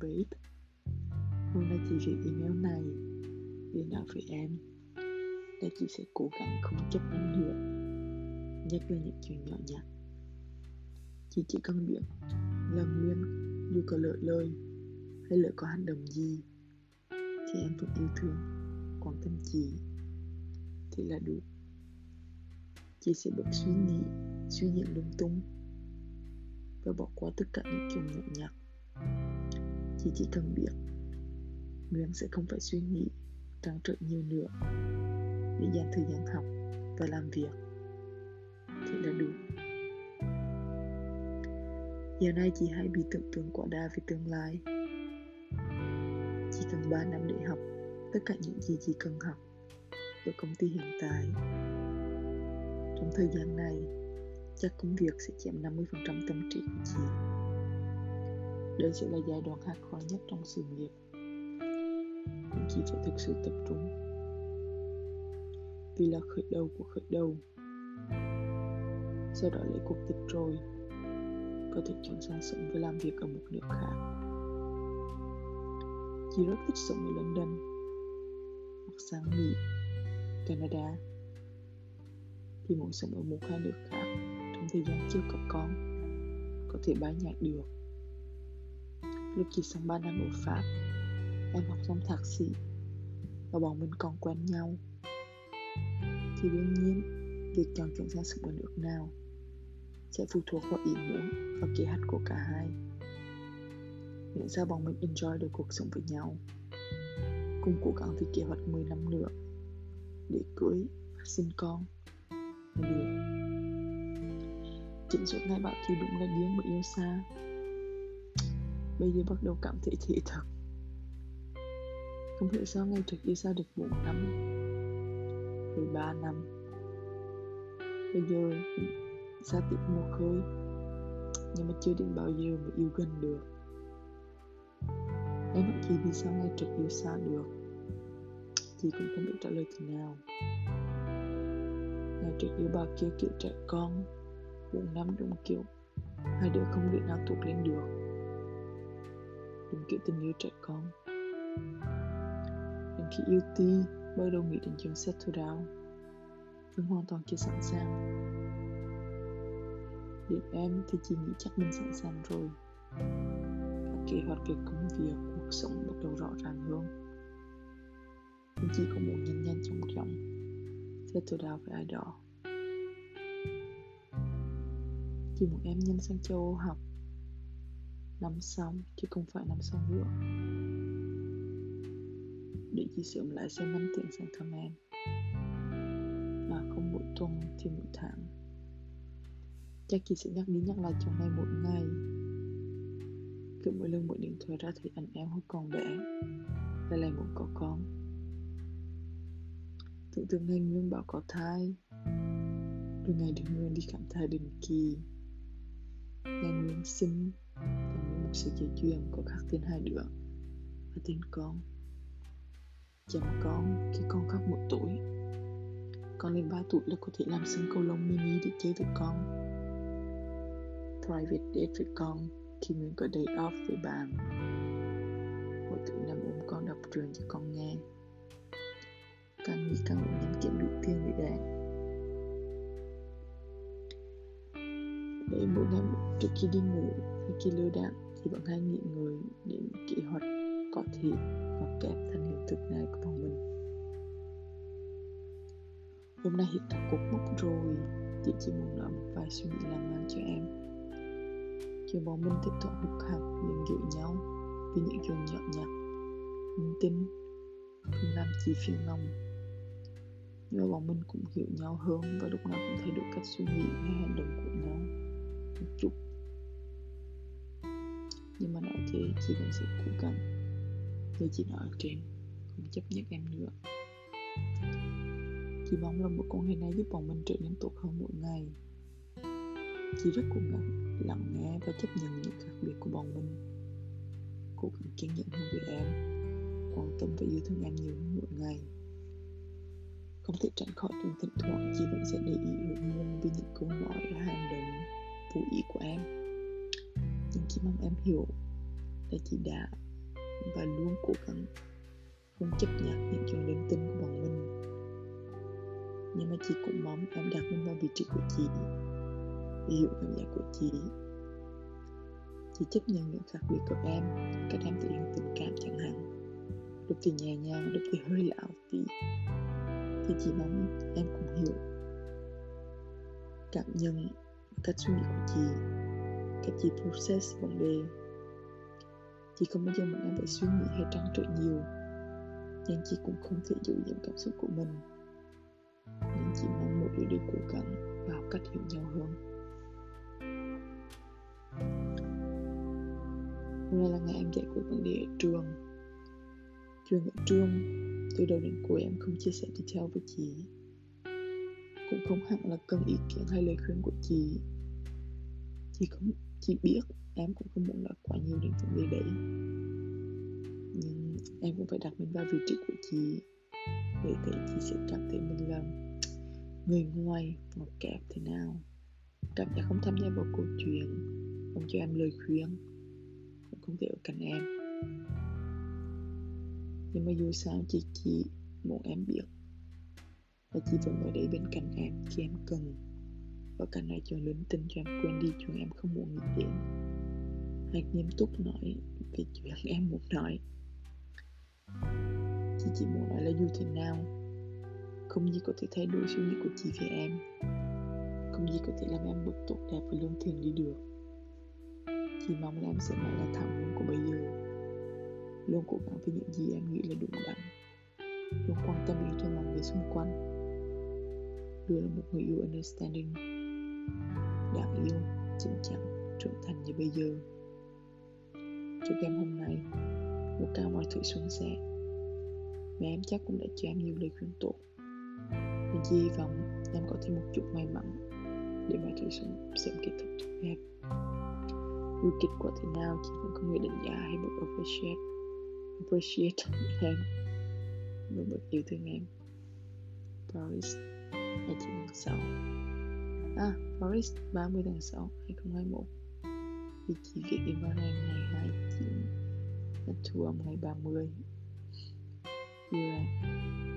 Babe Hôm nay chị viết email này để nói với em Để chị sẽ cố gắng không chấp em nữa, Nhất là những chuyện nhỏ nhặt. Chị chỉ cần biết lần nguyên, dù có lỡ lời hay lỡ có hành động gì, thì em vẫn yêu thương, quan tâm chị. Thì là đủ chị sẽ bớt suy nghĩ suy nghĩ lung tung và bỏ qua tất cả những chuyện nhỏ nhặt chỉ chỉ cần biết Nguyên sẽ không phải suy nghĩ trăn trở nhiều nữa. Để dành thời gian học và làm việc. Thì là đủ. Giờ này chị hãy bị tưởng tượng quá đa về tương lai. Chỉ cần 3 năm để học tất cả những gì chị cần học ở công ty hiện tại. Trong thời gian này, chắc công việc sẽ chiếm 50% tâm trí của chị đây sẽ là giai đoạn khắc khó nhất trong sự nghiệp. Nhưng chị phải thực sự tập trung. Vì là khởi đầu của khởi đầu. Sau đó lấy cuộc tịch rồi. Có thể chuyển sang sống và làm việc ở một nước khác. Chị rất thích sống ở London. Hoặc sang Mỹ, Canada. Thì muốn sống ở một hai nước khác trong thời gian chưa có con có thể bái nhạc được lúc chị sống 3 năm ở Pháp, em học xong thạc sĩ, và bọn mình còn quen nhau. Thì đương nhiên, việc chọn chuyển sang sống ở nước nào, sẽ phụ thuộc vào ý muốn và kế hoạch của cả hai. Miễn sao bọn mình enjoy được cuộc sống với nhau. Cùng cố gắng vì kế hoạch 10 năm nữa, để cưới và sinh con. Được. Chính suốt ngày bảo chị đúng là điên mà yêu xa bây giờ bắt đầu cảm thấy thị thật không hiểu sao ngày trước yêu xa được 4 năm 13 năm. Bây giờ xa tiếp mua khơi nhưng mà chưa đến bao giờ mà yêu gần được. Em vẫn chị vì sao ngày trước yêu xa được? Chị cũng không biết trả lời thế nào. Ngày trước yêu bà kia kiểu trẻ con, bốn năm đúng kiểu, hai đứa không biết nào thuộc lên được đúng kiểu tình yêu trẻ con. Đến khi yêu ti bắt đầu nghĩ đến chuyện settle down vẫn hoàn toàn chưa sẵn sàng. Đến em thì chị nghĩ chắc mình sẵn sàng rồi. Các kế hoạch về công việc, cuộc sống bắt đầu rõ ràng hơn. Nhưng chị cũng muốn nhanh nhanh chóng chóng. Settle down với ai đó. Chị muốn em nhanh sang châu Âu học nắm sóng chứ không phải nắm sóng nữa. Để chị sớm lại xe năm tiền sang thăm em mà không mỗi tuần thì mỗi tháng. Chắc chị sẽ nhắc đi nhắc lại trong này mỗi ngày. Cứ mỗi lần mỗi điện thoại ra thì anh em hồi còn bé, là lại muốn có con. Tưởng tượng ngày nguyên bảo có thai, rồi ngày được nguyên đi khám thai định kỳ. Ngày nguyên sinh một sự dây chuyền có khắc tên hai đứa. Và tên con. Chăm con khi con khóc một tuổi. Con lên 3 tuổi là có thể làm sân cầu lông mini để chơi với con. Private date với con khi mình có day off với bạn mỗi tối năm ôm con đọc truyện cho con nghe. Càng nghĩ càng muốn nhanh kiếm đủ tiền để đẻ. Để mỗi ngày trước khi đi ngủ hay khi lơ đạn thì bọn hay nghĩ người đến kỹ hoạch có thể hoặc kẹp thành hiện thực này của bọn mình. Hôm nay hiện thực cuộc mốc rồi chị chỉ muốn nói một vài suy nghĩ làm man cho em. Khi bọn mình tiếp tục hụt hạt những giữ nhau, vì những chuyện nhỏ nhặt mình tin không làm gì phiền lòng. Nhưng mà bọn mình cũng hiểu nhau hơn và lúc nào cũng thay đổi cách suy nghĩ hay hành động của nhau. Một chút nhưng mà nói thế chị vẫn sẽ cố gắng. Vì chị nói ở trên không chấp nhận em nữa. Chị mong là một con hệ này giúp bọn mình trở nên tốt hơn mỗi ngày. Chị rất cố gắng lắng nghe và chấp nhận những khác biệt của bọn mình. Cố gắng kiên nhẫn hơn với em. Quan tâm và yêu thương em nhiều hơn mỗi ngày. Không thể tránh khỏi chuyện thỉnh thoảng chị vẫn sẽ để ý hướng nguồn vì những câu nói và hành động vô ý của em nhưng chỉ mong em hiểu là chị đã và luôn cố gắng không chấp nhận những chuyện linh tinh của bọn mình. Nhưng mà chị cũng mong em đặt mình vào vị trí của chị hiểu cảm giác của chị. Chị chấp nhận những khác biệt của em, cách em thể hiện tình cảm chẳng hạn. Lúc thì nhẹ nhàng, lúc thì hơi lão tí. Thì chị mong em cũng hiểu cảm nhận cách suy nghĩ của chị cách chị process vấn đề. Chị không bao giờ muốn em phải suy nghĩ hay trăn trở nhiều nhưng chị cũng không thể giữ những cảm xúc của mình. Nhưng chị mong mỗi đứa đều cố gắng và học cách hiểu nhau hơn. Hôm nay là ngày em giải quyết vấn đề ở trường. Chuyện ở trường, từ đầu đến cuối em không chia sẻ detail với chị. Cũng không hẳn là cần ý kiến hay lời khuyên của chị. Chị không chị biết, em cũng không muốn nói quá nhiều đến vấn đề đấy. Nhưng em cũng phải đặt mình vào vị trí của chị để thấy chị sẽ cảm thấy mình là người ngoài, một kẹp thế nào. Cảm giác không tham gia vào câu chuyện, không cho em lời khuyên không thể ở cạnh em. Nhưng mà dù sao chị chị muốn em biết và chị vẫn ở đây bên cạnh em khi em cần và cả này chuyện lính tin cho em quên đi chuyện em không muốn nghĩ đến. Hãy nghiêm túc nói về chuyện em muốn nói. Chị chỉ muốn nói là dù thế nào, không gì có thể thay đổi suy nghĩ của chị về em. Không gì có thể làm em bực tốt đẹp và lương thiện đi được. Chị mong là em sẽ mãi là thảo muốn của bây giờ. Luôn cố gắng với những gì em nghĩ là đúng đắn. Luôn quan tâm yêu thương mọi người xung quanh. Luôn là một người yêu understanding đáng yêu chín chắn trưởng thành như bây giờ. Chúc em hôm nay một cao mọi thứ xuống sẻ mẹ em chắc cũng đã cho em nhiều lời khuyên tốt. Mình chỉ hy vọng em có thêm một chút may mắn để mọi thứ sớm kết thúc cho đẹp dù kết quả thế nào chị cần không người đánh giá hay một appreciate. Appreciate em. Luôn bật yêu thương em. Paris 29 tháng 6 À, Paris 30 tháng 6 2021 Vì chỉ việc đi vào ngày ngày 29 Và thu âm ngày 30 Yêu